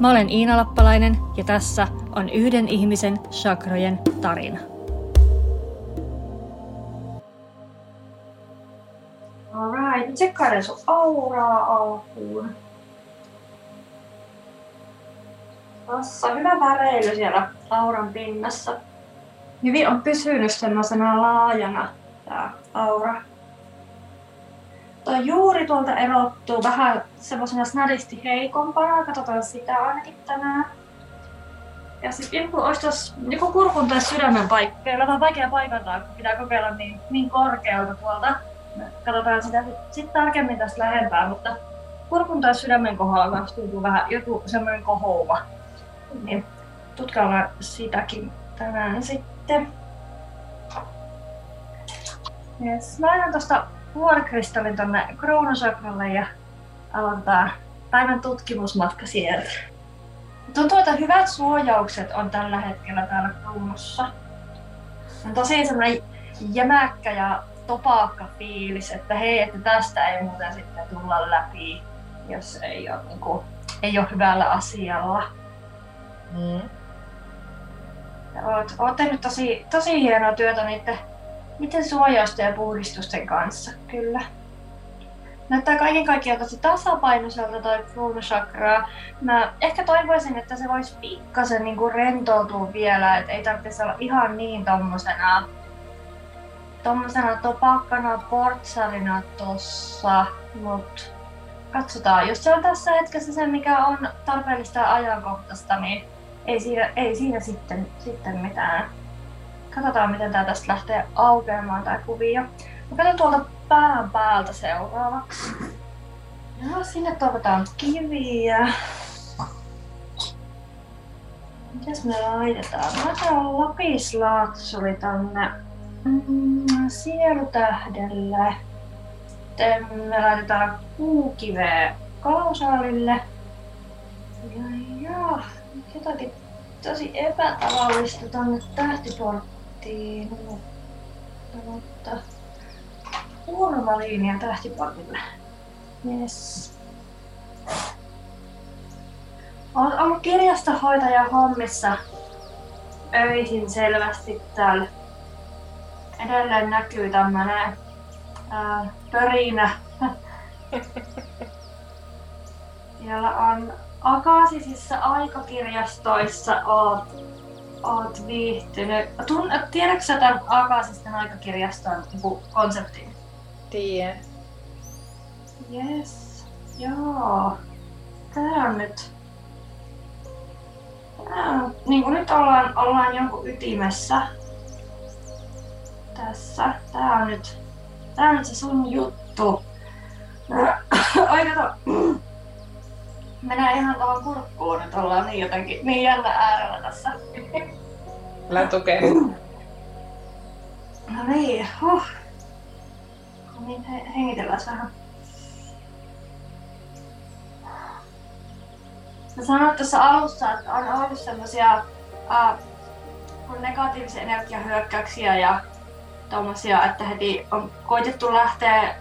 Mä olen Iina Lappalainen ja tässä on yhden ihmisen chakrojen tarina. Alright, tsekkaile sun auraa alkuun. Tossa hyvä väreily siellä auran pinnassa. Hyvin on pysynyt semmoisena laajana tää aura. Toi juuri tuolta erottuu vähän semmoisena snadisti heikompana. Katsotaan sitä ainakin tänään. Ja sitten joku olisi tossa, joku kurkun tai sydämen paikkeilla. Vähän vaikea paikantaa, kun pitää kokeilla niin, niin korkealta tuolta. Katsotaan sitä sitten sit tarkemmin tästä lähempää, mutta kurkun tai sydämen kohdalla tuntuu vähän joku semmoinen kohouva. Niin tutkaillaan sitäkin tänään sitten. Yes. Mä laitan tuosta vuorikristallin tonne kruunusakralle ja aloitetaan päivän tutkimusmatka sieltä. Tuntuu, että hyvät suojaukset on tällä hetkellä täällä kruunussa. On tosi semmoinen jämäkkä ja topakka fiilis, että hei, että tästä ei muuten sitten tulla läpi, jos ei ole, niin kuin, ei ole hyvällä asialla. Mm. Oot, oot tehnyt tosi, tosi hienoa työtä niiden, niiden suojausten ja puhdistusten kanssa, kyllä. Näyttää kaiken kaikkiaan tosi tasapainoiselta toi kruunusakraa. Mä ehkä toivoisin, että se voisi pikkasen niinku rentoutua vielä, että ei tarvitsisi olla ihan niin tommosena tommosena topakkana portsarina tossa, mut katsotaan. Jos se on tässä hetkessä se, mikä on tarpeellista ja ajankohtaista, niin ei siinä, ei siinä sitten, sitten mitään. Katsotaan, miten tää tästä lähtee aukeamaan tää kuvio. Mä katson tuolta pään päältä seuraavaksi. Ja sinne toivotaan kiviä. Mitäs me laitetaan? Otan lapislaatsuli tänne mm, sielutähdelle. Sitten me laitetaan kuukiveä kausaalille. Ja, ja jotakin tosi epätavallista tonne tähtiporttiin. Mutta turvaliinia tähtiportille. Yes. Olen ollut kirjastohoitaja hommissa öisin selvästi täällä. Edelleen näkyy tämmönen ää, pörinä. Siellä on Akaasisissa aikakirjastoissa oot, oot viihtynyt. Tun, tiedätkö sä tämän Akaasisten aikakirjaston niin konseptin? Tiedän. Yes. Joo. Tää on nyt... Tää on, niin kuin nyt ollaan, ollaan jonkun ytimessä. Tässä. Tää on nyt... Tää on nyt se sun juttu. Oi kato menee ihan tuohon kurkkuun, että ollaan niin jotenkin niin jännä äärellä tässä. Älä tukee. No niin, huh. No niin, he, hengitellään vähän. Mä sanoin tuossa alussa, että on ollut semmosia uh, negatiivisia energiahyökkäyksiä ja tommosia, että heti on koitettu lähteä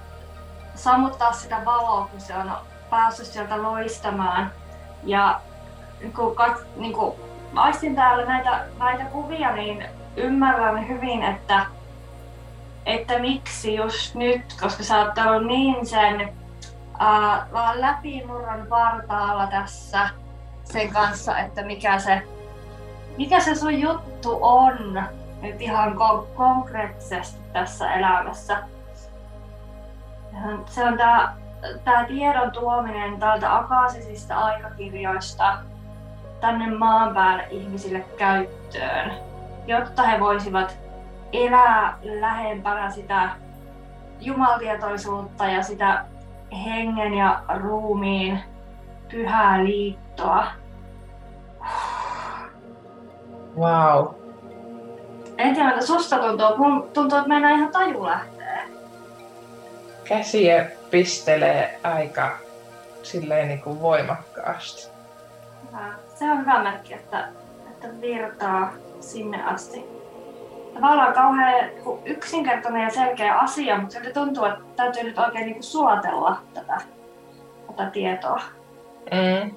sammuttaa sitä valoa, kun se on päässyt sieltä loistamaan. Ja kun, kat, niin kun aistin täällä näitä, näitä kuvia, niin ymmärrän hyvin, että, että miksi just nyt, koska sä oot ollut niin sen uh, vaan läpimurron vartaalla tässä sen kanssa, että mikä se, mikä se sun juttu on nyt ihan kon- konkreettisesti tässä elämässä. Se on tää tämä tiedon tuominen täältä akaasisista aikakirjoista tänne maan päälle ihmisille käyttöön, jotta he voisivat elää lähempänä sitä jumaltietoisuutta ja sitä hengen ja ruumiin pyhää liittoa. Wow. En tiedä, mitä susta tuntuu. Mun tuntuu, että meidän ihan taju lähtee. Käsiä pistelee aika silleen niin kuin voimakkaasti. Se on hyvä merkki, että, että virtaa sinne asti. Tavallaan kauhean yksinkertainen ja selkeä asia, mutta se tuntuu, että täytyy nyt oikein niin kuin sulatella tätä, tätä tietoa. Mm.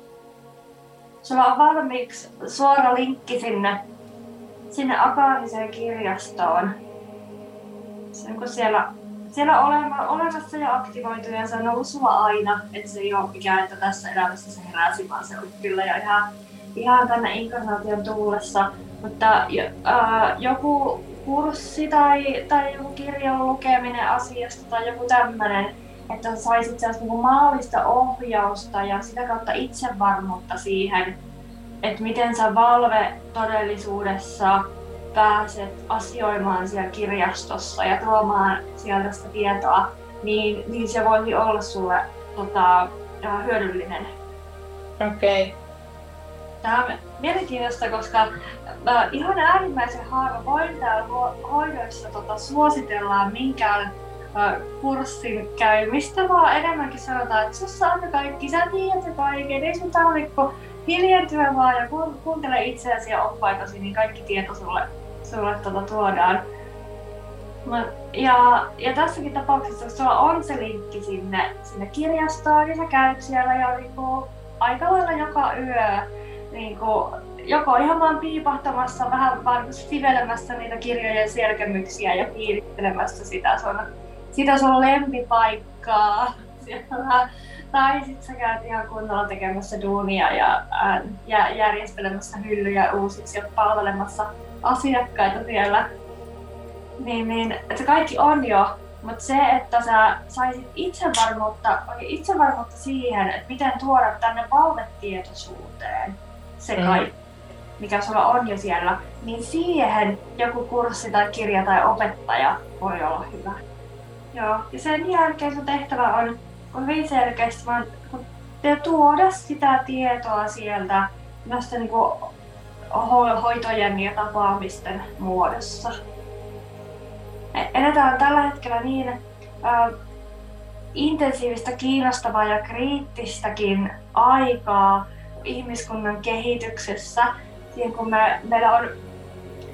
Sulla on valmiiksi suora linkki sinne, sinne akaaniseen kirjastoon. Se on siellä, siellä olema, olemassa ja aktivoitu ja se on ollut sulla aina. Että se ei ole mikään, että tässä elämässä se heräsi, vaan se on kyllä jo ihan, ihan tänne inkarnaation tullessa. Mutta äh, joku kurssi tai, tai joku kirjan lukeminen asiasta tai joku tämmöinen, että saisit sellaista niin maallista ohjausta ja sitä kautta itsevarmuutta siihen, että miten sä valve todellisuudessa pääset asioimaan siellä kirjastossa ja tuomaan sieltä sitä tietoa, niin, niin se voisi olla sulle tota, hyödyllinen. Okei. Okay. Tämä on mielenkiintoista, koska äh, ihan äärimmäisen harvoin täällä hoidoissa tota, suositellaan minkään kurssin käymistä, vaan enemmänkin sanotaan, että sussa on kaikki, sä tiedät kaiken, ei sun tarvitse hiljentyä vaan ja kuuntele itseäsi ja oppaitasi, niin kaikki tieto sulle, sulle tuota tuodaan. Ja, ja tässäkin tapauksessa, jos sulla on se linkki sinne, sinne kirjastoon, niin sä käyt siellä ja niin kuin, aika lailla joka yö niin kuin, joko ihan vaan piipahtamassa, vähän vaan sivelemässä niitä kirjojen selkämyksiä ja piirittelemässä sitä sun sitä sun lempipaikkaa siellä. Tai sitten sä käyt ihan kunnolla tekemässä duunia ja, ja järjestelemässä hyllyjä uusiksi ja palvelemassa asiakkaita siellä. Niin, niin, että se kaikki on jo, mutta se, että sä saisit itsevarmuutta, itsevarmuutta siihen, että miten tuoda tänne valvetietoisuuteen se mm. kaikki, mikä sulla on jo siellä, niin siihen joku kurssi tai kirja tai opettaja voi olla hyvä. Joo, ja sen jälkeen sun tehtävä on, on hyvin selkeästi vaan te tuoda sitä tietoa sieltä näistä niin kuin, hoitojen ja tapaamisten muodossa. E, eletään tällä hetkellä niin äh, intensiivistä, kiinnostavaa ja kriittistäkin aikaa ihmiskunnan kehityksessä, siihen kun me, meillä on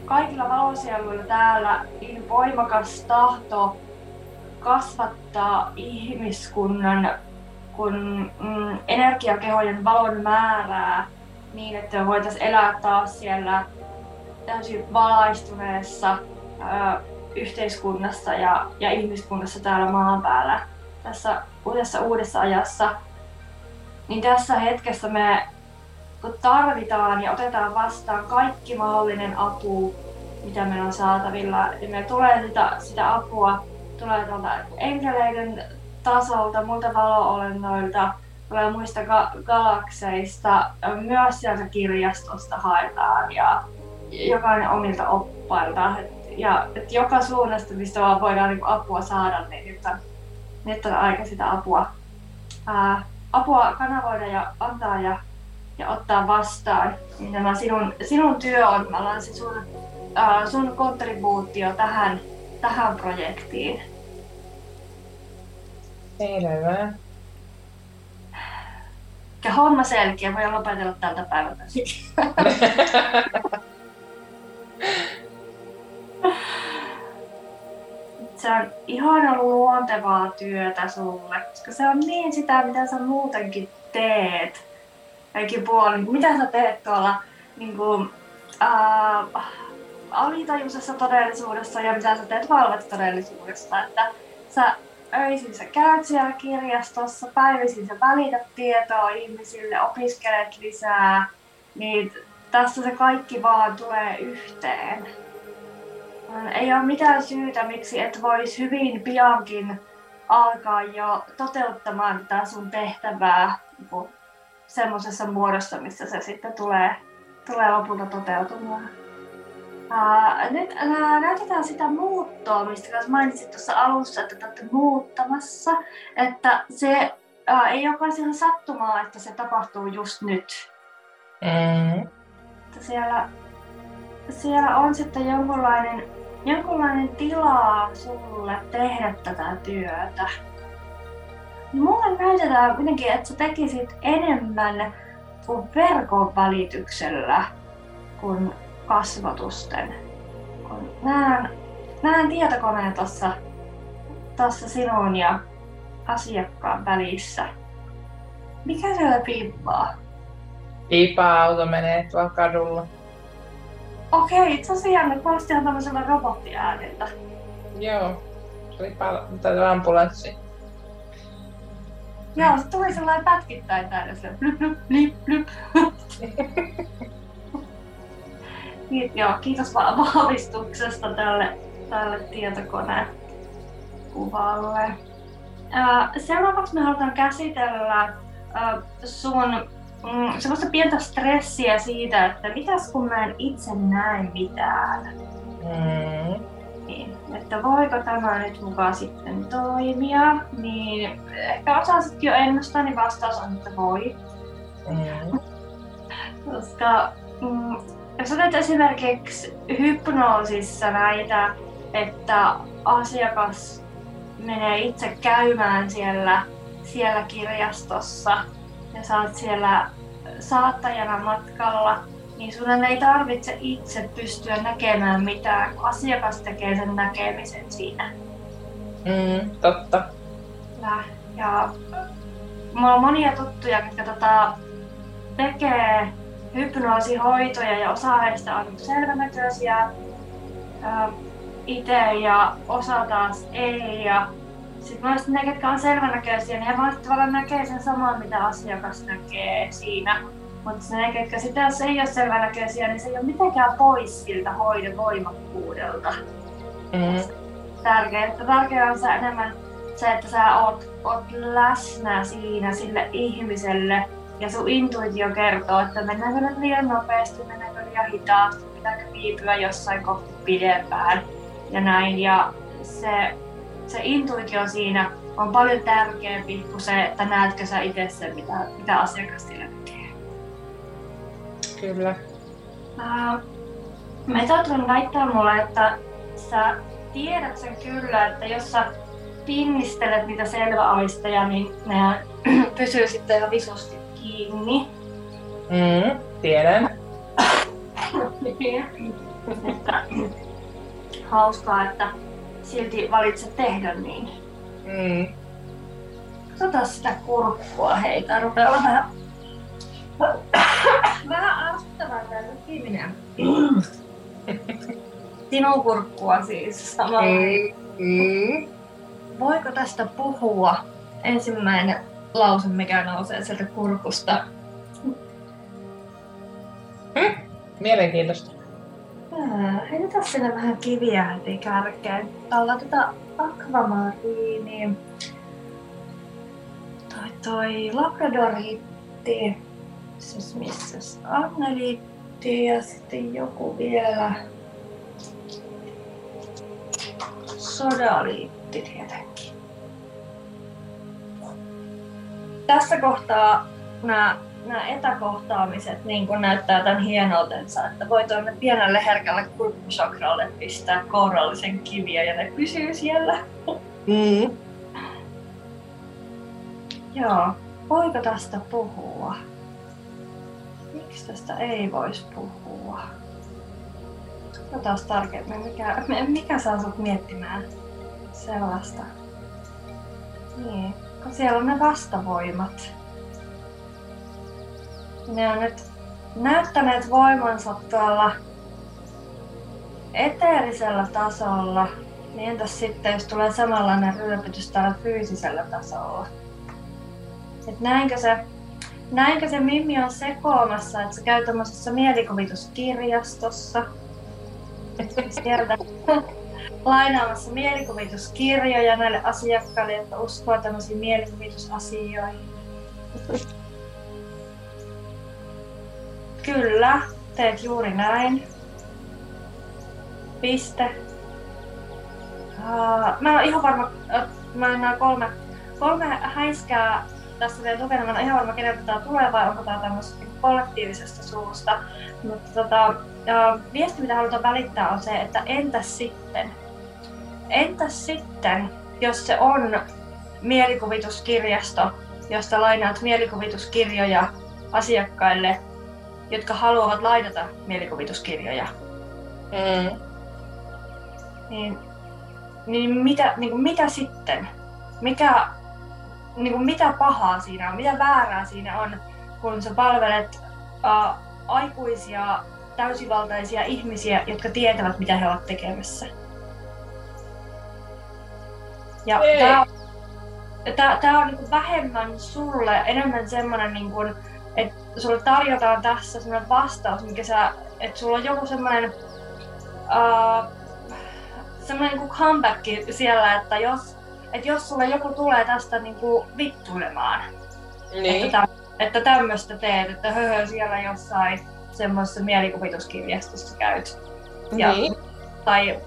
kaikilla valosieluilla täällä niin voimakas tahto kasvattaa ihmiskunnan kun, mm, energiakehojen valon määrää niin, että me voitaisiin elää taas siellä täysin valaistuneessa ö, yhteiskunnassa ja, ja ihmiskunnassa täällä maan päällä. Tässä uudessa uudessa ajassa, niin tässä hetkessä me tarvitaan ja otetaan vastaan kaikki mahdollinen apu, mitä meillä on saatavilla, ja meillä tulee sitä, sitä apua tulee tuolta enkeleiden tasolta, muilta valo-olennoilta, tulee muista ga- galakseista, myös sieltä kirjastosta haetaan ja jokainen omilta oppailta. Et, ja et joka suunnasta, mistä vaan voidaan niin apua saada, niin nyt on, nyt on aika sitä apua, ää, apua kanavoida ja antaa ja, ja ottaa vastaan. Niin tämä sinun, sinun työ on, mä se sun, ää, sun kontribuutio tähän tähän projektiin. Selvä. Ja homma selkeä, voi lopetella tältä päivältä. se on ihana luontevaa työtä sulle, koska se on niin sitä, mitä sä muutenkin teet. Kaikki puolin. Mitä sä teet tuolla niin kuin, äh, alitajuisessa todellisuudessa ja mitä sä teet valvetodellisuudessa. Että sä öisin sä käyt siellä kirjastossa, päivisin sä välität tietoa ihmisille, opiskelet lisää, niin tässä se kaikki vaan tulee yhteen. Ei ole mitään syytä, miksi et voisi hyvin piankin alkaa jo toteuttamaan tätä sun tehtävää niin semmoisessa muodossa, missä se sitten tulee, tulee lopulta toteutumaan. Nyt näytetään sitä muuttoa, mistä mainitsit tuossa alussa, että te olette muuttamassa. Että se uh, ei olekaan ihan sattumaa, että se tapahtuu just nyt. Mm. Että siellä siellä on sitten jonkunlainen, jonkunlainen tilaa sulle tehdä tätä työtä. Mulle näytetään kuitenkin, että sä tekisit enemmän kuin verkon välityksellä kuin kasvotusten. Kun näen, näen tietokoneen tuossa tossa sinun ja asiakkaan välissä. Mikä siellä piippaa? Piipa-auto menee tuolla kadulla. Okei, tosiaan ne kuulostihan tämmöisellä robottiääneltä. Joo. Se oli pal- tai ambulanssi. Joo, se tuli sellainen pätkittäin täällä se blyp blyp blip blyp. Joo, kiitos vaan vahvistuksesta tälle, tälle tietokoneen kuvalle. Ää, Seuraavaksi me halutaan käsitellä sun mm, semmoista pientä stressiä siitä, että mitäs kun mä en itse näe mitään. Mm. Niin, että voiko tämä nyt mukaan sitten toimia, niin ehkä osasit jo ennustaa, niin vastaus on, että voi. Mm. Koska mm, jos olet esimerkiksi hypnoosissa näitä, että asiakas menee itse käymään siellä, siellä kirjastossa ja oot siellä saattajana matkalla, niin sun ei tarvitse itse pystyä näkemään mitään, kun asiakas tekee sen näkemisen siinä. Mm, totta. Ja, ja mulla on monia tuttuja, jotka tota, tekee hypnoosihoitoja ja osa heistä on selvänäköisiä itse ja osa taas ei. Ja sitten myös ne, jotka on selvänäköisiä, niin he voivat tavallaan näkee sen saman, mitä asiakas näkee siinä. Mutta ne, jotka sitten jos ei ole selvänäköisiä, niin se ei ole mitenkään pois siltä hoidon voimakkuudelta. Mm. Tärkeää, tärkeää on se enemmän se, että sä oot, oot läsnä siinä sille ihmiselle ja sun intuitio kertoo, että mennäänkö nyt liian nopeasti, mennäänkö liian hitaasti, pitääkö viipyä jossain kohti pidempään ja näin. Ja se, se intuitio siinä on paljon tärkeämpi kuin se, että näetkö sä itse sen, mitä, mitä asiakas sille tekee. Kyllä. Uh, Metot on väittää mulle, että sä tiedät sen kyllä, että jos sä pinnistelet niitä selväaisteja, niin ne pysyy sitten ihan visusti kiinni. Mm, tiedän. että, hauskaa, että silti valitset tehdä niin. Mm. Katsotaan sitä kurkkua, hei, tää rupeaa olla vähän, vähän arvittavaa tää lukiminen. Sinun kurkkua siis samalla. Mm. Voiko tästä puhua? Ensimmäinen lause, mikä nousee sieltä kurkusta. Mielenkiintoista. Ää, Heitetään sinne vähän kiviä heti kärkeen. Täällä tätä akvamariini. Toi toi labradoriitti. Siis missäs Anneliitti ja sitten joku vielä. Sodaliitti tietenkin. Tässä kohtaa nämä, nämä etäkohtaamiset niin kun näyttää tämän hienoutensa, että voi tuonne pienelle herkälle kurkkusakralle pistää kourallisen kiviä ja ne pysyy siellä. Mm. Joo, voiko tästä puhua? Miksi tästä ei voisi puhua? Katsotaan tarkemmin, mikä, mikä saa sut miettimään sellaista. Niin, kun siellä on ne vastavoimat. Ne on nyt näyttäneet voimansa tuolla eteerisellä tasolla. Niin entäs sitten, jos tulee samanlainen ryöpytys täällä fyysisellä tasolla? Et näinkö se, näinkö se Mimmi on sekoamassa, että se käy tämmöisessä mielikuvituskirjastossa. Sieltä lainaamassa mielikuvituskirjoja näille asiakkaille, jotka uskoo tämmöisiin mielikuvitusasioihin. Kyllä, teet juuri näin. Piste. Uh, mä oon ihan varma, mä en näe kolme, kolme häiskää tässä vielä tukena. Mä ole ihan varma, keneltä tämä tulee vai onko tämä tämmöisestä niin kollektiivisesta suusta. Mutta tota, viesti, mitä halutaan välittää, on se, että entäs sitten? Entäs sitten, jos se on mielikuvituskirjasto, josta lainaat mielikuvituskirjoja asiakkaille, jotka haluavat lainata mielikuvituskirjoja. Mm. Niin, niin, mitä, niin kuin mitä sitten? Mikä, niin kuin mitä pahaa siinä on? Mitä väärää siinä on, kun sä palvelet uh, aikuisia, täysivaltaisia ihmisiä, jotka tietävät, mitä he ovat tekemässä? Ja tämä on, tää, tää on niinku vähemmän sulle, enemmän semmoinen, niinku, että sulle tarjotaan tässä semmoinen vastaus, mikä sä, että sulla on joku semmoinen uh, semmoinen niinku comeback siellä, että jos, että jos sulle joku tulee tästä niinku vittuilemaan, niin. että, tä, että tämmöistä teet, että höhö siellä jossain semmoisessa mielikuvituskirjastossa käyt. Ja, niin. Tai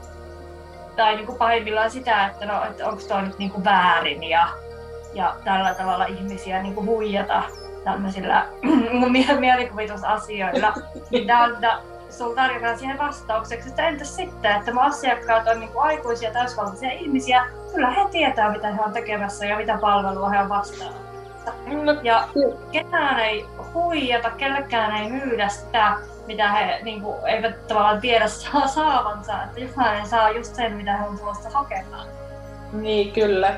tai niin kuin pahimmillaan sitä, että, no, että onko tuo nyt niin kuin väärin ja, ja tällä tavalla ihmisiä niin kuin huijata tämmöisillä mielikuvitusasioilla. niin tämä on, sulla tarjotaan siihen vastaukseksi, että entäs sitten, että mun asiakkaat on niin kuin aikuisia täysvaltaisia ihmisiä, kyllä he tietää mitä he on tekemässä ja mitä palvelua he on vastaamassa. No, ja ketään ei huijata, kellekään ei myydä sitä mitä he niin kuin, eivät tavallaan tiedä saa, saavansa, että jokainen saa just sen, mitä he on tulossa hakemaan. Niin, kyllä.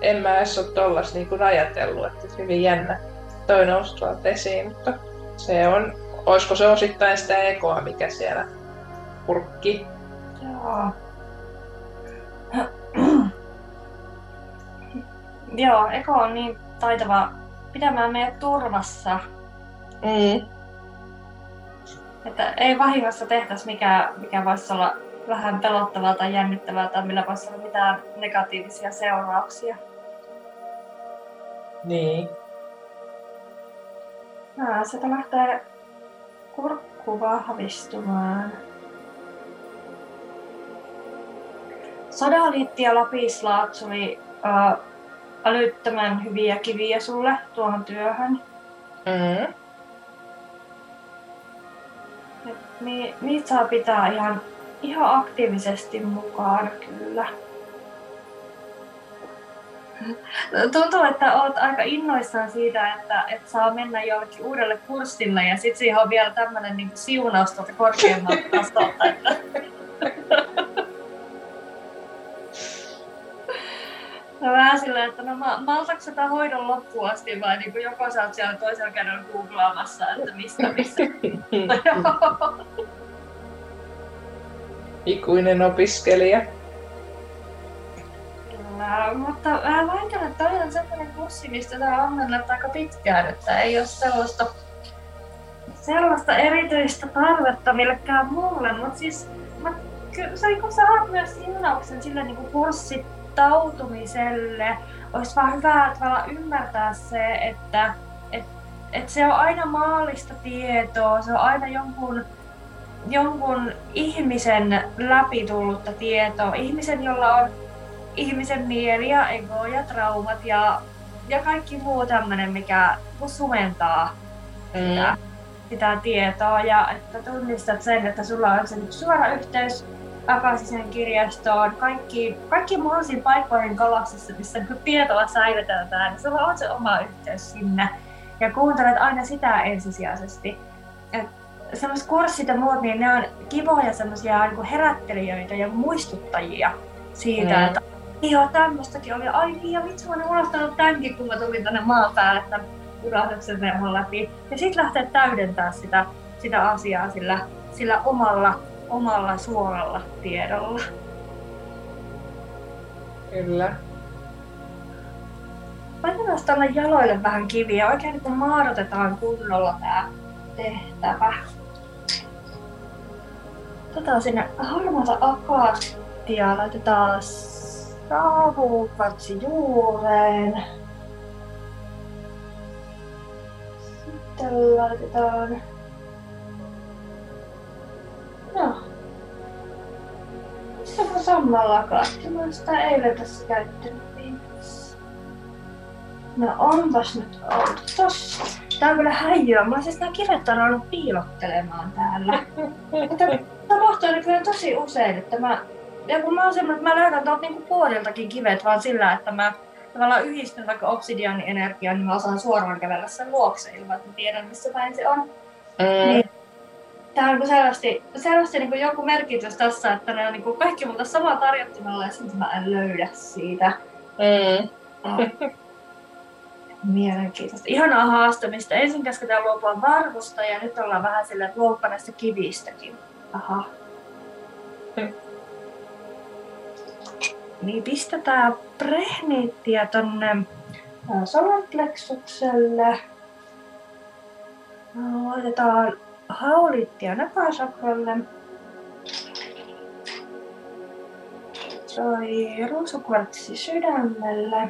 En mä edes ole tollas niin kuin ajatellut, että hyvin jännä toi nousi tuolta esiin, mutta se on, olisiko se osittain sitä ekoa, mikä siellä purkki? Joo. Joo, Eko on niin taitava pitämään meidät turvassa. Mm. Että ei vahingossa tehtäisi mikä, mikä voisi olla vähän pelottavaa tai jännittävää tai millä voisi olla mitään negatiivisia seurauksia. Niin. No, sieltä lähtee kurkku vahvistumaan. Sodaliitti ja lapislaatsuli uh, älyttömän hyviä kiviä sulle tuohon työhön. Mm. Niin niitä saa pitää ihan, ihan aktiivisesti mukaan kyllä. Tuntuu, että olet aika innoissaan siitä, että, että saa mennä jollekin uudelle kurssille ja sitten siihen on vielä tämmöinen niin siunaus tuolta korkeammalta tasolta. Että... No vähän silleen, että no maltaako sitä hoidon loppuun asti vai niin joko sä oot siellä toisella kädellä googlaamassa, että mistä, missä. Ikuinen opiskelija. Kyllä, mutta mä väitän, että toi on sellainen kurssi, mistä tää on mennä aika pitkään, että ei ole sellaista, sellaista erityistä tarvetta millekään muulle, mutta siis mä, kyllä, se, kun sä saat myös siunauksen sille niin kurssit suhtautumiselle olisi vaan hyvä tavalla ymmärtää se, että et, et se on aina maallista tietoa, se on aina jonkun, jonkun ihmisen läpitullutta tietoa, ihmisen, jolla on ihmisen mieli ja ego ja traumat ja, ja kaikki muu tämmöinen, mikä sumentaa mm. sitä, sitä tietoa ja että tunnistat sen, että sulla on se suora yhteys Akasisen kirjastoon, kaikki, kaikki mahdollisiin paikkoihin galaksissa, missä niin tietoa säilytetään, niin sulla on se oma yhteys sinne. Ja kuuntelet aina sitä ensisijaisesti. Et sellaiset kurssit ja muut, niin ne on kivoja semmoisia niin herättelijöitä ja muistuttajia siitä, mm. että joo, tämmöistäkin oli. Ai niin, ja vitsi, mä olin unohtanut tämänkin, kun mä tulin tänne maan päälle tämän urahduksen verhon läpi. Ja sitten lähtee täydentää sitä, sitä asiaa sillä, sillä omalla omalla suoralla tiedolla. Kyllä. Laitetaan tänne jaloille vähän kiviä. Oikein kun maadotetaan kunnolla tää tehtävä. Otetaan sinne harmaata akaattia. Laitetaan saavukatsi juureen. Sitten laitetaan Joo. Se on samalla lakatti. Mä sitä eilen tässä käyttänyt viimeksi. No onpas nyt oltu tossa. Tää on kyllä häijyä. Mä siis nää ollut piilottelemaan täällä. Mutta tapahtuu nykyään tosi usein, että mä... Ja kun mä oon semmoinen, että mä löydän tuolta niinku puoliltakin kivet vaan sillä, että mä tavallaan yhdistän vaikka obsidianin energiaa, niin mä osaan suoraan kävellä sen luokse ilman, että mä tiedän missä päin se on. Mm. Niin. Tää on niinku selvästi, selvästi niinku joku merkitys tässä, että ne on niinku kaikki multa samaa tarjottimella ja sitten mä en löydä siitä. Mm. Mielenkiintoista. Ihanaa haastamista. Ensin käsketään luopua varvusta ja nyt ollaan vähän sillä, että luopua näistä kivistäkin. Aha. Niin pistetään prehniittiä tonne solarplexukselle. Laitetaan haulittia napasakralle. Soi ruusukvartsi sydämelle.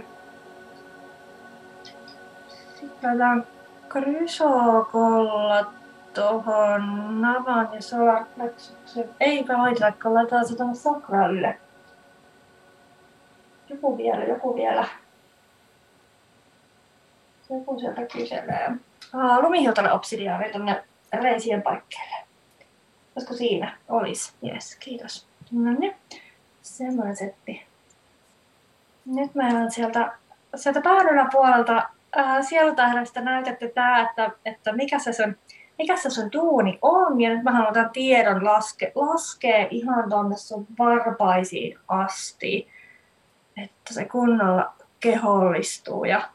Sitten laitetaan krysokolla tuohon navan ja solarplexuksen. Eipä laitetakaan, laitetaan se tuonne sakralle. Joku vielä, joku vielä. Joku sieltä kyselee. Aa, lumihiutalle obsidiaani tuonne reisien paikkeelle. Olisiko siinä? Olis. Yes, kiitos. No niin. Semmoinen setti. Nyt meillä on sieltä, sieltä pään yläpuolelta äh, sielutähdestä näytetty tää, että, että mikä se sun, mikä se sun duuni on. Ja nyt mä haluan tiedon laske, laskea ihan tuonne sun varpaisiin asti. Että se kunnolla kehollistuu ja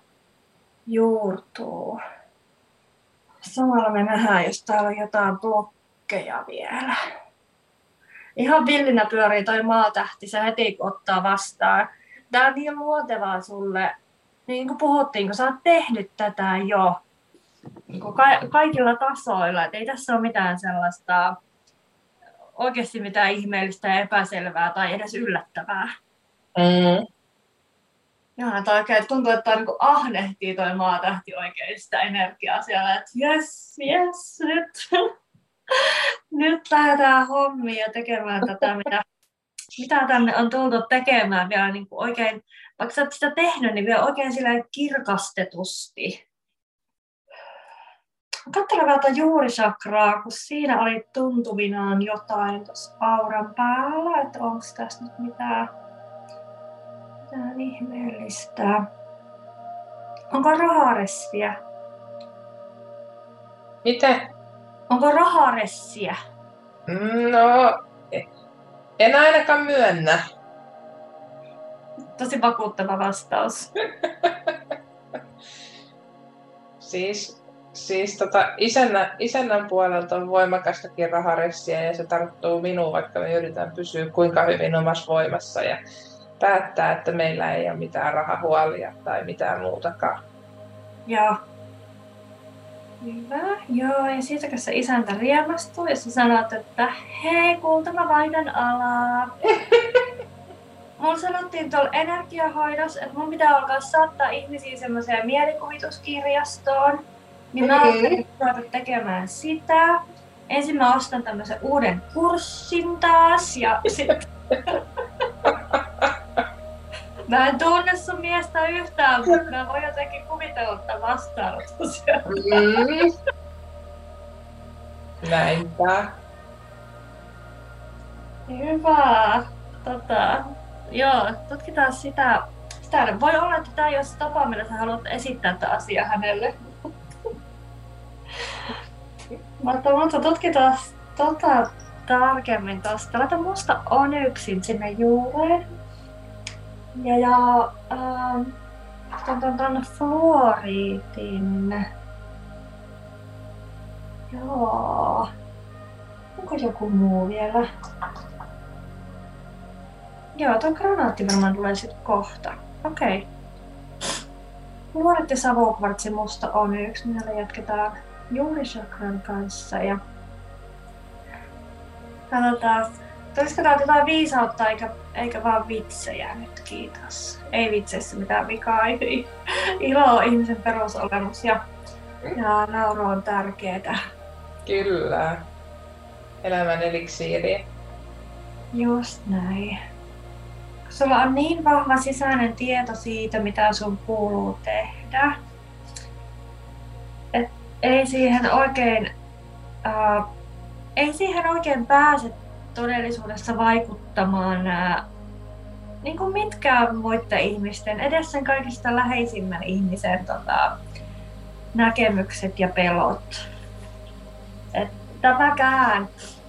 juurtuu. Samalla me nähdään, jos täällä on jotain blokkeja vielä. Ihan villinä pyörii toi maatähti, se heti kun ottaa vastaan. Tää on niin luontevaa sulle, niin kuin puhuttiin, kun sä oot tehnyt tätä jo niin kuin ka- kaikilla tasoilla. Et ei tässä ole mitään sellaista oikeasti mitään ihmeellistä ja epäselvää tai edes yllättävää. Mm. Joo, että oikein tuntuu, että niin ahnehtii toi maatähti oikein sitä energiaa siellä, että jes, jes, nyt, nyt lähdetään hommiin ja tekemään tätä, mitä, mitä tänne on tultu tekemään vielä niin kuin oikein, vaikka sä oot sitä tehnyt, niin vielä oikein sillä kirkastetusti. Katselen vielä tuota juurisakraa, kun siinä oli tuntuvinaan jotain tuossa auran päällä, että onko tässä nyt mitään mitään ihmeellistä. Onko raharessiä? Mitä? Onko raharessiä? No, en ainakaan myönnä. Tosi vakuuttava vastaus. Siis, siis tota, isännä, isännän puolelta on voimakastakin raharessiä ja se tarttuu minuun, vaikka me yritän pysyä kuinka hyvin omassa voimassa ja päättää, että meillä ei ole mitään rahahuolia tai mitään muutakaan. Joo. Hyvä. Joo, ja siitä kun se isäntä riemastuu ja sä sanot, että hei kulta mä vaihdan alaa. Mulla sanottiin tuolla energiahoidossa, että mun pitää alkaa saattaa ihmisiä semmoiseen mielikuvituskirjastoon. Niin mä ajattelin ruveta tekemään sitä. Ensin mä ostan tämmöisen uuden kurssin taas ja sitten Mä en tunne sun miestä yhtään, mutta mä voin jotenkin kuvitella tämän vastaanoton siellä. Mm. Näinpä. Hyvä. Tota, joo, tutkitaan sitä. sitä. Voi olla, että tämä ei ole se tapa, millä sä haluat esittää tätä asiaa hänelle. Mutta, mutta tutkitaan tota tarkemmin tosta. Laita musta onyksin sinne juureen. Ja, ja ähm, ton, fluoriitin. Joo. Onko joku muu vielä? Joo, tuo granaatti varmaan tulee sitten kohta. Okei. Okay. Nuoret ja savokvartsi musta on yksi. Meillä jatketaan juurisakran kanssa. Ja katsotaan, tää jotain viisautta eikä, eikä vaan vitsejä nyt, kiitos. Ei vitseissä mitään vikaa, ei. Ilo on ihmisen perusolemus ja, ja nauru on tärkeetä. Kyllä. Elämän eliksiiri. Just näin. sulla on niin vahva sisäinen tieto siitä, mitä sun kuuluu tehdä, ei siihen oikein, ää, ei siihen oikein pääse todellisuudessa vaikuttamaan ää, niin kuin mitkään muiden ihmisten, edes sen kaikista läheisimmän ihmisen tota, näkemykset ja pelot. Et tämäkään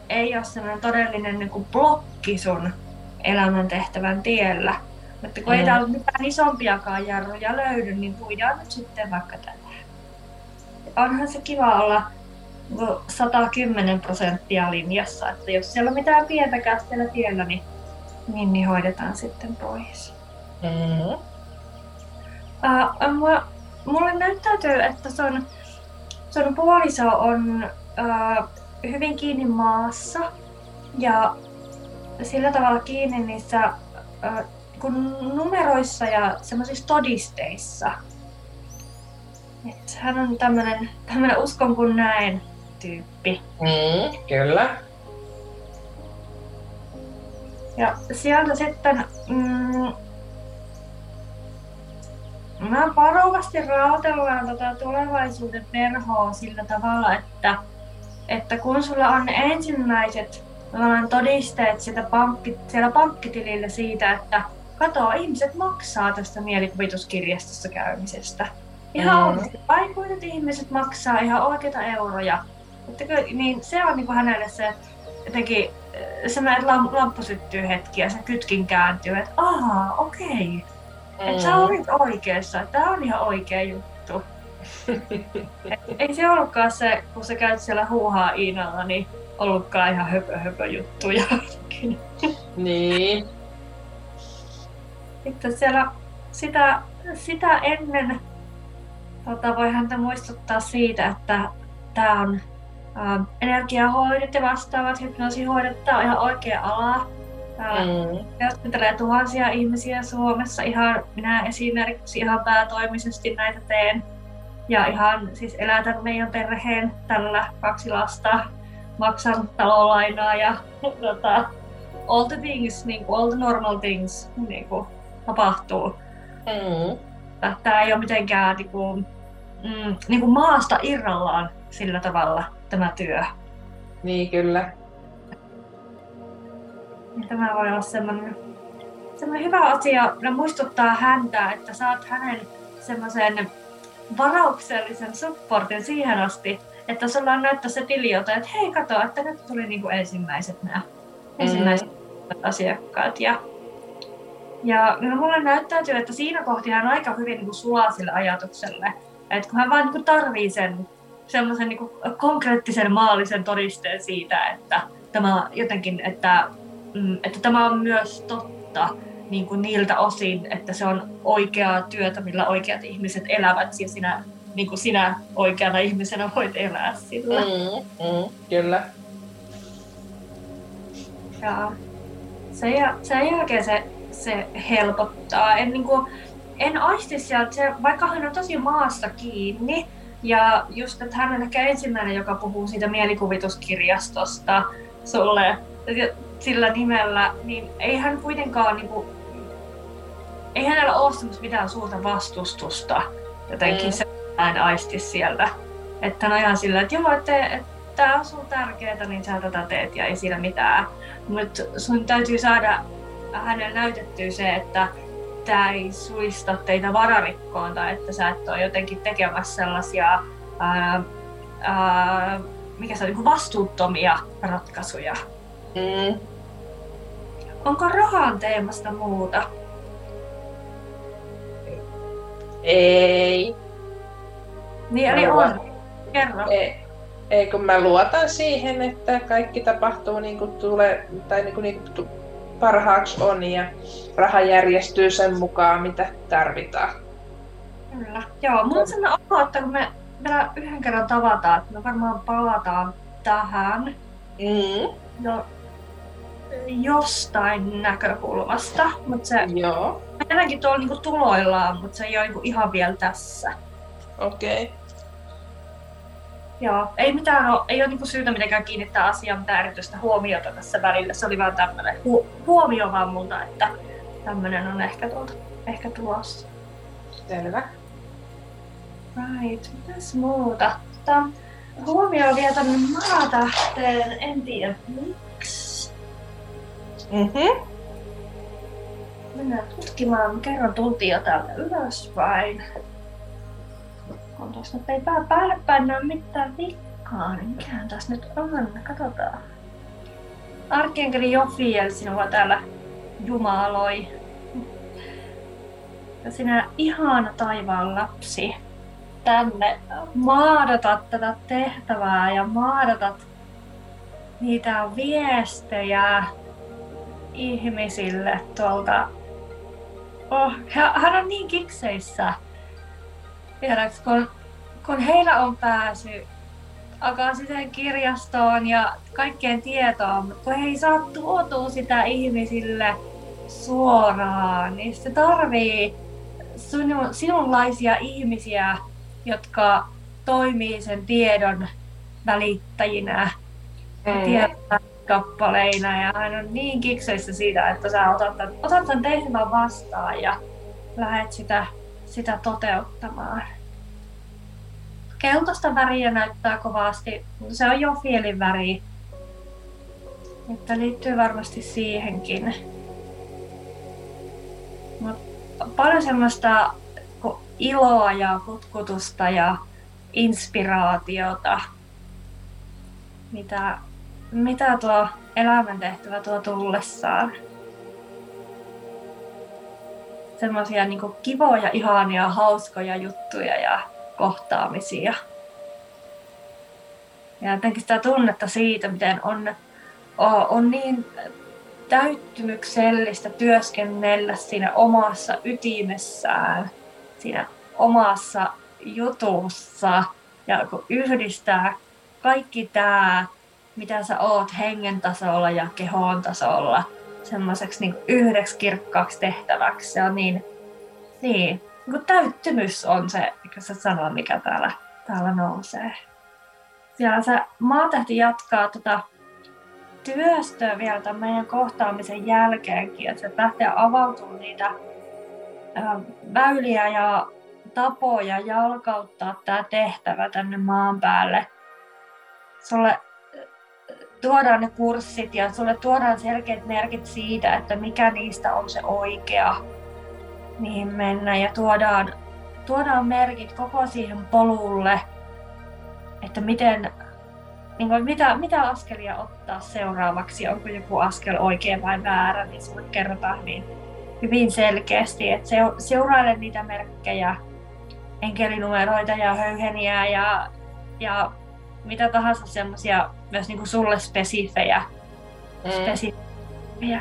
ei ole sellainen todellinen niin kuin blokki sun elämäntehtävän tiellä. Mutta kun mm. ei täällä mitään isompiakaan jarruja löydy, niin voidaan nyt sitten vaikka tätä. Onhan se kiva olla 110 prosenttia linjassa, että jos siellä on mitään pientäkään siellä tiellä, niin, niin, niin hoidetaan sitten pois. Mm-hmm. Uh, mulle näyttäytyy, että sun, sun puoliso on uh, hyvin kiinni maassa ja sillä tavalla kiinni niissä uh, kun numeroissa ja semmoisissa todisteissa. Et hän on tämmönen, tämmönen uskon kun näen tyyppi. Mm, kyllä. Ja sieltä sitten mm, Mä varovasti raotellaan tota tulevaisuuden perhoa sillä tavalla, että, että kun sulla on ensimmäiset todisteet sitä pankki, siellä pankkitilillä siitä, että katoa, ihmiset maksaa tästä mielikuvituskirjastossa käymisestä. Ihan mm. oikeasti aikuiset ihmiset maksaa ihan oikeita euroja. Että, niin se on niin hänelle se jotenkin semmoinen, että lamppu syttyy hetki ja se kytkin kääntyy, että ahaa, okei. Okay Mm. Että sä olit oikeassa, tämä on ihan oikea juttu. Et ei se ollutkaan se, kun sä käyt siellä huuhaa Iinalla, niin ollutkaan ihan höpö höpö juttuja. niin. Sitten siellä sitä, sitä ennen tota, voi häntä muistuttaa siitä, että tämä on ä, energiahoidot ja vastaavat hypnoosihoidot. Tämä on ihan oikea ala Mm. Työskentelee tuhansia ihmisiä Suomessa. Ihan, minä esimerkiksi ihan päätoimisesti näitä teen. Ja ihan siis elätän meidän perheen tällä kaksi lasta. Maksan talolainaa ja tota, all the things, niin kuin, all the normal things niin kuin, tapahtuu. Mm. Tämä ei ole mitenkään niin kuin, mm, niin kuin maasta irrallaan sillä tavalla tämä työ. Niin kyllä. Niin tämä voi olla semmoinen, semmoinen hyvä asia ja muistuttaa häntä, että saat hänen semmoisen varauksellisen supportin siihen asti, että sulla on näyttää se tiliota, että hei kato, että nyt tuli niinku ensimmäiset nämä mm. ensimmäiset asiakkaat. Ja, ja no, mulle näyttäytyy, että siinä kohti hän aika hyvin niin sulaa sille ajatukselle, että kun hän vain niin tarvii sen semmoisen niin konkreettisen maallisen todisteen siitä, että tämä jotenkin, että Mm, että tämä on myös totta niin kuin niiltä osin, että se on oikeaa työtä, millä oikeat ihmiset elävät ja sinä, niin kuin sinä oikeana ihmisenä voit elää sillä. Mm, mm, kyllä. Ja sen, sen jälkeen se, se helpottaa. En, niin kuin, en aisti sieltä, se, vaikka hän on tosi maasta kiinni, ja just, että hän on ehkä ensimmäinen, joka puhuu siitä mielikuvituskirjastosta sulle sillä nimellä, niin ei hän kuitenkaan niin kuin, ei hänellä ole semmoista mitään suurta vastustusta jotenkin mm. se hän aisti sieltä. Että hän on ihan sillä, että joo, että, että tämä on sun tärkeää, niin sä tätä teet ja ei siinä mitään. Mutta sun täytyy saada hänelle näytettyä se, että tämä ei suista teitä vararikkoon tai että sä et ole jotenkin tekemässä sellaisia ää, ää, mikä se on, niin vastuuttomia ratkaisuja. Mm. Onko rahan teemasta muuta? Ei. Niin eli on. Kerro. Ei, ei, kun mä luotan siihen, että kaikki tapahtuu niin kuin tulee, tai niin kuin, niin kuin parhaaksi on ja raha järjestyy sen mukaan, mitä tarvitaan. Kyllä. Joo, mun on sellainen olo, että kun me vielä yhden kerran tavataan, että me varmaan palataan tähän. Mm. No, jostain näkökulmasta, mutta se Joo. ainakin tuolla niinku tuloillaan, mutta se ei ole niinku ihan vielä tässä. Okei. Okay. Joo, ei mitään ole, ei ole niinku syytä mitenkään kiinnittää asiaan mitään erityistä huomiota tässä välillä. Se oli vaan tämmöinen hu- huomio vaan multa, että tämmönen on ehkä, tuolta, ehkä tulossa. Selvä. Right, mitäs muuta? Tota, huomio vielä tänne maatähteen, en tiedä miksi. Mhm. Mennään tutkimaan, kerran tultiin jo täältä ylöspäin. On tuossa nyt ei pää päälle näy mitään vikkaa, niin mikähän tässä nyt on, katsotaan. Arkienkeli Jofiel sinua täällä jumaloi. Ja sinä ihana taivaan lapsi tänne maadatat tätä tehtävää ja maadatat niitä viestejä ihmisille tuolta. Oh, hän on niin kikseissä. Tiedäks, kun, kun heillä on pääsy akaasiseen kirjastoon ja kaikkeen tietoon, mutta kun he ei saa tuotua sitä ihmisille suoraan, niin se tarvii sinun, sinunlaisia ihmisiä, jotka toimii sen tiedon välittäjinä Mm. tiedon kappaleina ja hän on niin kikseissä siitä, että sä otat tämän, otat tämän tehtävän vastaan ja lähdet sitä, sitä toteuttamaan. Keltaista väriä näyttää kovasti, se on jo fielin väri. Että liittyy varmasti siihenkin. Mut paljon semmoista iloa ja kutkutusta ja inspiraatiota, mitä, mitä tuo elämäntehtävä tuo tullessaan. Semmoisia niin kivoja, ihania, hauskoja juttuja ja kohtaamisia. Ja jotenkin sitä tunnetta siitä, miten on, on, niin täyttymyksellistä työskennellä siinä omassa ytimessään, siinä omassa jutussa ja kun yhdistää kaikki tämä, mitä sä oot hengen tasolla ja kehon tasolla, semmoiseksi niin yhdeksi kirkkaaksi tehtäväksi. Se on niin, niin, niin täyttymys on se, mikä sä sanoo, mikä täällä, täällä nousee. Siellä se maatähti jatkaa tota työstöä vielä tämän meidän kohtaamisen jälkeenkin, että se lähtee avautumaan niitä väyliä ja tapoja jalkauttaa tämä tehtävä tänne maan päälle. Sulle tuodaan ne kurssit ja sulle tuodaan selkeät merkit siitä, että mikä niistä on se oikea, mihin mennä. Ja tuodaan, tuodaan merkit koko siihen polulle, että miten, niin kuin mitä, mitä askelia ottaa seuraavaksi, onko joku askel oikea vai väärä, niin sulle kerrotaan niin hyvin selkeästi, että seuraile niitä merkkejä, enkelinumeroita ja höyheniä ja, ja mitä tahansa semmoisia myös niinku sulle spesifejä. Mm. spesifejä.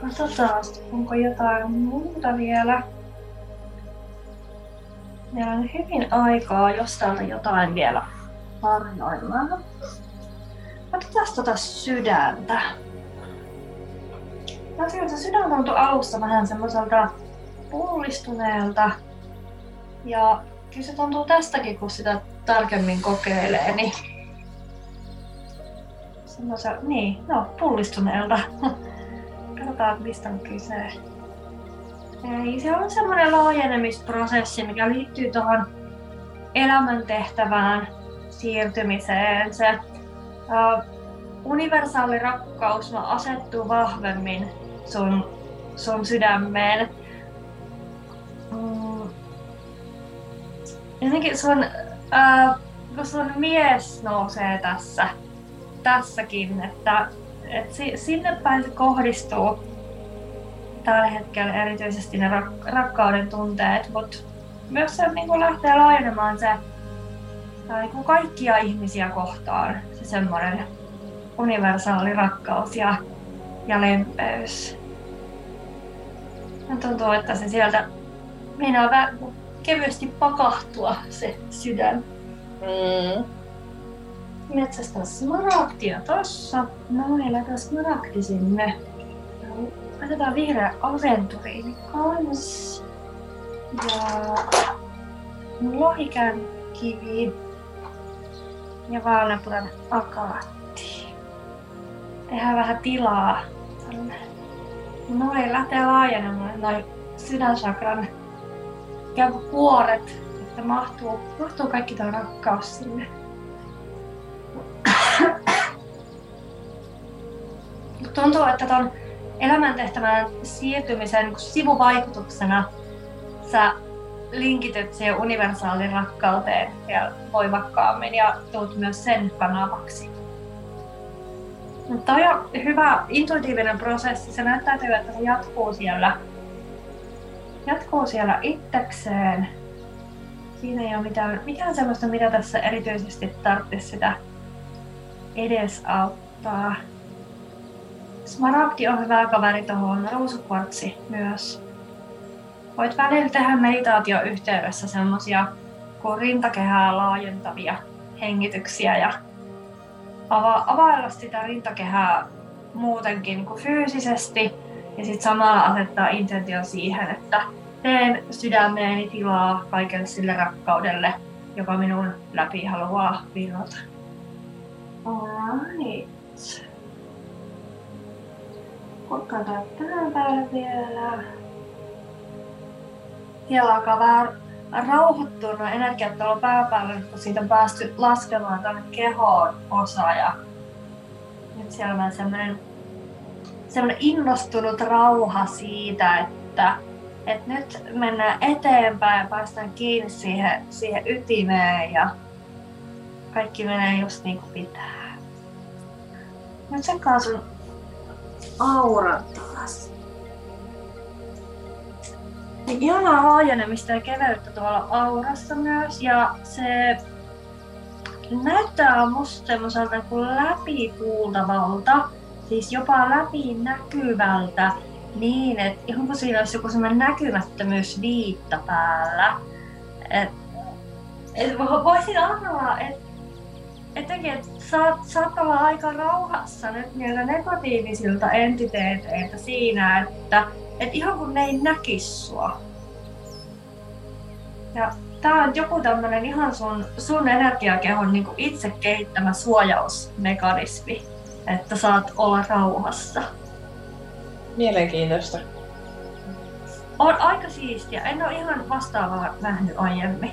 Katsotaan, onko jotain muuta vielä. Meillä on hyvin aikaa, jos täältä jotain vielä harjoillaan. Otetaan tota sydäntä. Tosiaan sydän tuntui alussa vähän semmoiselta pullistuneelta. Ja kyllä se tuntuu tästäkin, kun sitä tarkemmin kokeilee, niin semmoisen, niin, no, pullistuneelta. Katsotaan, mistä on kyse. Ei, se on semmoinen laajenemisprosessi, mikä liittyy tuohon elämäntehtävään siirtymiseen. Se uh, universaali rakkaus asettuu vahvemmin sun, sun sydämeen. Mm. Jotenkin sun, uh, kun sun mies nousee tässä, tässäkin, että, että sinne päin kohdistuu tällä hetkellä erityisesti ne rak- rakkauden tunteet, mutta myös se niin kuin lähtee laajenemaan se niin kuin kaikkia ihmisiä kohtaan se semmoinen universaali rakkaus ja, ja lempeys. Ja tuntuu, että se sieltä meinaa vähän kevyesti pakahtua se sydän. Mm. Metsästä smaragdia tossa. Noin, laitetaan smaragdi sinne. Otetaan vihreä aventuriini kans. Ja lohikän kivi. Ja vaaleanpunainen akaatti. Tehdään vähän tilaa tälle noin lähtee laajenemaan noin sydänsakran kuin kuoret, että mahtuu, mahtuu kaikki tämä rakkaus sinne. Tuntuu, että tuon elämäntehtävän siirtymisen sivuvaikutuksena sä linkityt siihen universaaliin rakkauteen ja voimakkaammin ja tuut myös sen kanavaksi. Tämä on hyvä intuitiivinen prosessi. Se näyttäytyy, että se jatkuu siellä, jatkuu siellä itsekseen. Siinä ei ole mitään, mitään sellaista, mitä tässä erityisesti tarvitsisi sitä edesauttaa. Smaragdi on hyvä kaveri tuohon ruusukvartsi myös. Voit välillä tehdä meditaatioyhteydessä semmosia rintakehää laajentavia hengityksiä ja ava- availla sitä rintakehää muutenkin niin kuin fyysisesti ja sitten samalla asettaa intentio siihen, että teen sydämeeni tilaa kaikelle sille rakkaudelle, joka minun läpi haluaa virrata. Alright. Kurkataan tähän päälle vielä. Siellä alkaa vähän rauhoittua nuo energiat tuolla pääpäällä, kun siitä on päästy laskemaan tuonne kehoon osa. Ja nyt siellä on semmoinen, semmoinen innostunut rauha siitä, että, että nyt mennään eteenpäin ja päästään kiinni siihen, siihen ytimeen ja kaikki menee just niin kuin pitää. Nyt tsekkaa sun aura taas. Niin ihanaa haajenemista ja keveyttä tuolla aurassa myös. Ja se näyttää musta semmoiselta kuin läpikuultavalta, siis jopa läpinäkyvältä, niin että ihan kuin siinä olisi joku semmoinen näkymättömyys viitta päällä. Et, et voisin arvaa, että etenkin, että saat, saat olla aika rauhassa nyt niiltä negatiivisilta entiteeteiltä siinä, että et ihan kun ne ei näkis sua. Ja tää on joku tämmönen ihan sun, sun energiakehon niin itse kehittämä suojausmekanismi, että saat olla rauhassa. Mielenkiintoista. On aika siistiä. En ole ihan vastaavaa nähnyt aiemmin.